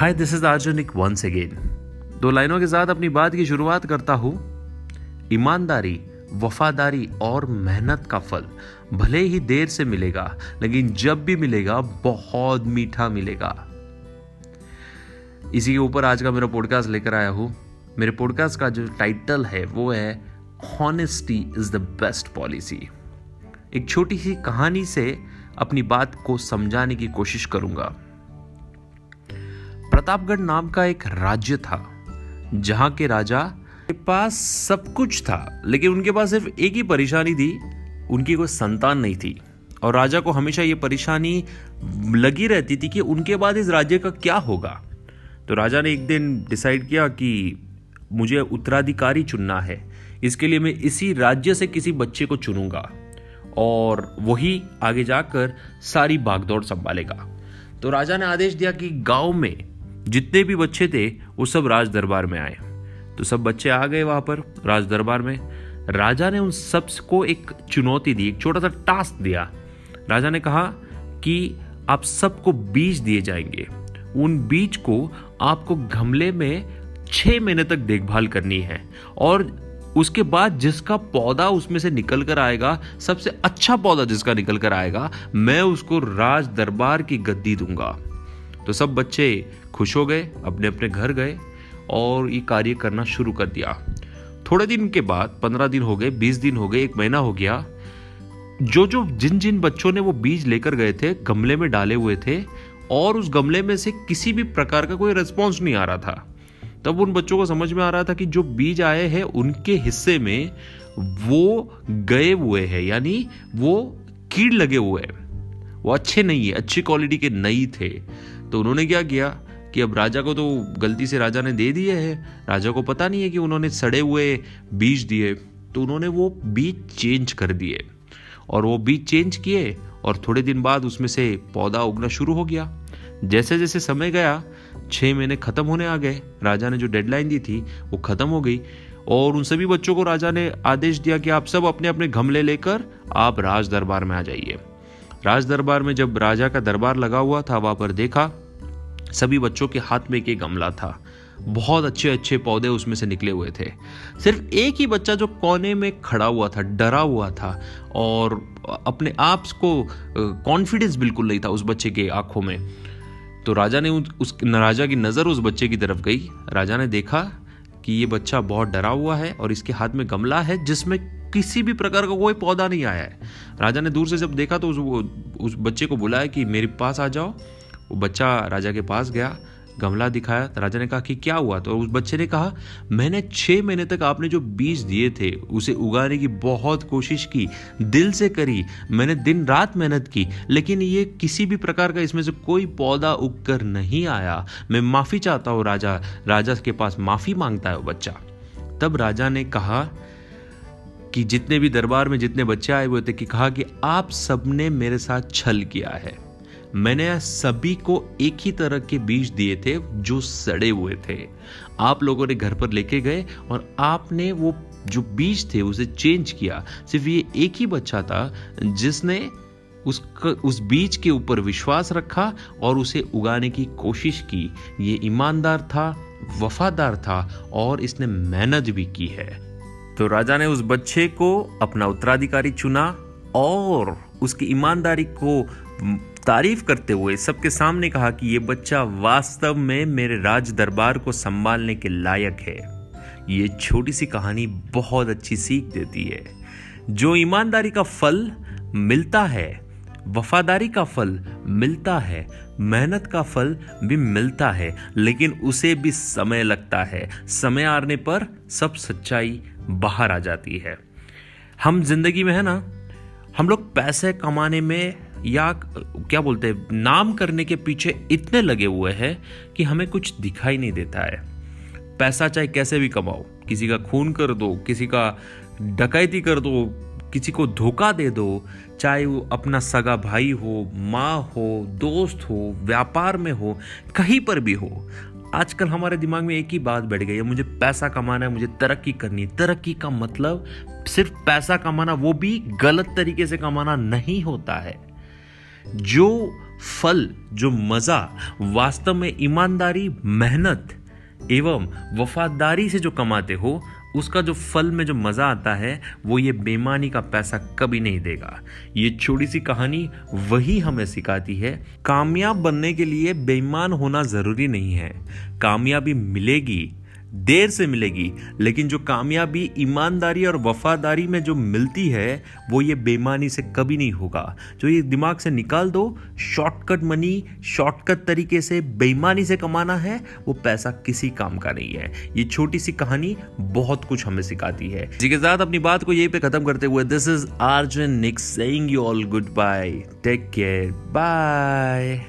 Hi this is आर्जनिक once again दो लाइनों के साथ अपनी बात की शुरुआत करता हूँ। ईमानदारी, वफादारी और मेहनत का फल भले ही देर से मिलेगा, लेकिन जब भी मिलेगा, बहुत मीठा मिलेगा। इसी के ऊपर आज का मेरा पॉडकास्ट लेकर आया हूँ। मेरे पॉडकास्ट का जो टाइटल है, वो है honesty is the best policy एक छोटी सी कहानी से अपनी बात को समझाने की कोशिश करूँगा। प्रतापगढ़ नाम का एक राज्य था, जहाँ के राजा के पास सब कुछ था, लेकिन उनके पास सिर्फ़ एक ही परेशानी थी, उनकी कोई संतान नहीं थी। और राजा को हमेशा ये परेशानी लगी रहती थी कि उनके बाद इस राज्य का क्या होगा। तो राजा ने एक दिन डिसाइड किया कि मुझे उत्तराधिकारी चुनना है। इसके लिए मैं इसी राज्य से किसी बच्चे को चुनूँगा और वही आगे जाकर सारी भागदौड़ संभालेगा। तो राजा ने आदेश दिया कि गाँव में जितने भी बच्चे थे, वो सब राज दरबार में आए। तो सब बच्चे आ गए वहाँ पर राज दरबार में। राजा ने उन सबको एक चुनौती दी, एक छोटा सा टास्क दिया। राजा ने कहा कि आप सबको बीज दिए जाएँगे। उन बीज को आपको गमले में छह महीने तक देखभाल करनी है। और उसके बाद जिसका पौधा उसमें से निकल कर आएगा, सबसे अच्छा पौधा जिसका निकल कर आएगा, मैं उसको राज दरबार की गद्दी दूँगा। तो सब बच्चे खुश हो गए, अपने अपने घर गए और ये कार्य करना शुरू कर दिया। थोड़े दिन के बाद, पंद्रह दिन हो गए, बीस दिन हो गए, एक महीना हो गया, जो जो जिन जिन बच्चों ने वो बीज लेकर गए थे, गमले में डाले हुए थे और उस गमले में से किसी भी प्रकार का कोई रिस्पॉन्स नहीं आ रहा था। तब उन बच्चों को समझ में आ रहा था कि जो बीज आए हैं, उनके हिस्से में वो गए हुए हैं, यानी वो कीड़ लगे हुए हैं। वो अच्छे नहीं है, अच्छी क्वालिटी के नहीं थे। तो उन्होंने क्या किया? कि अब राजा को तो गलती से राजा ने दे दिए है। राजा को पता नहीं है कि उन्होंने सड़े हुए बीज दिए तो उन्होंने वो बीज चेंज कर दिए। और वो बीज चेंज किए और थोड़े दिन बाद उसमें से पौधा उगना शुरू हो गया। जैसे जैसे समय गया छः महीने ख़त्म होने आ गए। राजा ने जो डेडलाइन दी थी, वो ख़त्म हो गई। और उन सभी बच्चों को राजा ने आदेश दिया कि आप सब अपने अपने गमले लेकर आप राज दरबार में आ जाइए। राज दरबार में जब राजा का दरबार लगा हुआ था, वहाँ पर देखा सभी बच्चों के हाथ में एक गमला था। बहुत अच्छे अच्छे पौधे उसमें से निकले हुए थे। सिर्फ़ एक ही बच्चा जो कोने में खड़ा हुआ था डरा हुआ था और अपने आप को कॉन्फिडेंस बिल्कुल नहीं था उस बच्चे के आँखों में। तो राजा ने उस राजा की नज़र उस बच्चे की तरफ़ गई। राजा ने देखा कि ये बच्चा बहुत डरा हुआ है और इसके हाथ में गमला है जिसमें किसी भी प्रकार का कोई पौधा नहीं आया है। राजा ने दूर से जब देखा तो उस, उस बच्चे को बुलाया कि मेरे पास आ जाओ। वो बच्चा राजा के पास गया, गमला दिखाया तो राजा ने कहा कि क्या हुआ? तो उस बच्चे ने कहा, मैंने छह महीने तक आपने जो बीज दिए थे, उसे उगाने की बहुत कोशिश की, दिल से करी, मैंने दिन रात मेहनत की, लेकिन ये किसी भी प्रकार का इसमें से कोई पौधा उग कर नहीं आया। मैं माफ़ी चाहता हूँ राजा राजा के पास माफ़ी माँगता है वो बच्चा। तब राजा ने कहा कि जितने भी दरबार में जितने बच्चे आए हुए थे, कि कहा कि आप सबने मेरे साथ छल किया है। मैंने सभी को एक ही तरह के बीज दिए थे जो सड़े हुए थे। आप लोगों ने घर पर लेके गए और आपने वो जो बीज थे उसे चेंज किया। सिर्फ़ ये एक ही बच्चा था जिसने उस उस बीज के ऊपर विश्वास रखा और उसे उगाने की कोशिश की। ये ईमानदार था, वफादार था और इसने मेहनत भी की है। तो राजा ने उस बच्चे को अपना उत्तराधिकारी चुना और उसकी ईमानदारी को तारीफ़ करते हुए सबके सामने कहा कि यह बच्चा वास्तव में मेरे राज दरबार को संभालने के लायक है। ये छोटी सी कहानी बहुत अच्छी सीख देती है। जो ईमानदारी का फल मिलता है, वफादारी का फल मिलता है, मेहनत का फल भी मिलता है, लेकिन उसे भी समय लगता है। समय आने पर सब सच्चाई बाहर आ जाती है। हम ज़िंदगी में है ना, हम लोग पैसे कमाने में या क्या बोलते हैं, नाम करने के पीछे इतने लगे हुए हैं कि हमें कुछ दिखाई नहीं देता है। पैसा चाहे कैसे भी कमाओ, किसी का खून कर दो, किसी का डकैती कर दो, किसी को धोखा दे दो, चाहे वो अपना सगा भाई हो, माँ हो, दोस्त हो, व्यापार में हो, कहीं पर भी हो, आजकल हमारे दिमाग में एक ही बात बैठ गई है, मुझे पैसा कमाना है, मुझे तरक्की करनी है। तरक्की का मतलब सिर्फ़ पैसा कमाना, वो भी गलत तरीके से कमाना नहीं होता है। जो फल, जो मज़ा, वास्तव में ईमानदारी, मेहनत एवं वफादारी से जो कमाते हो, उसका जो फल में जो मज़ा आता है, वो ये बेमानी का पैसा कभी नहीं देगा। ये छोटी सी कहानी वही हमें सिखाती है। कामयाब बनने के लिए बेईमान होना ज़रूरी नहीं है। कामयाबी मिलेगी देर से मिलेगी, लेकिन जो कामयाबी, ईमानदारी और वफादारी में जो मिलती है, वो ये बेमानी से कभी नहीं होगा। जो ये दिमाग से निकाल दो शॉर्टकट मनी शॉर्टकट तरीके से बेईमानी से कमाना है, वो पैसा किसी काम का नहीं है। ये छोटी सी कहानी बहुत कुछ हमें सिखाती है। इसी के साथ अपनी बात को यही पे खत्म करते हुए दिस इज़ आर्जन निक्स saying you all good bye take care bye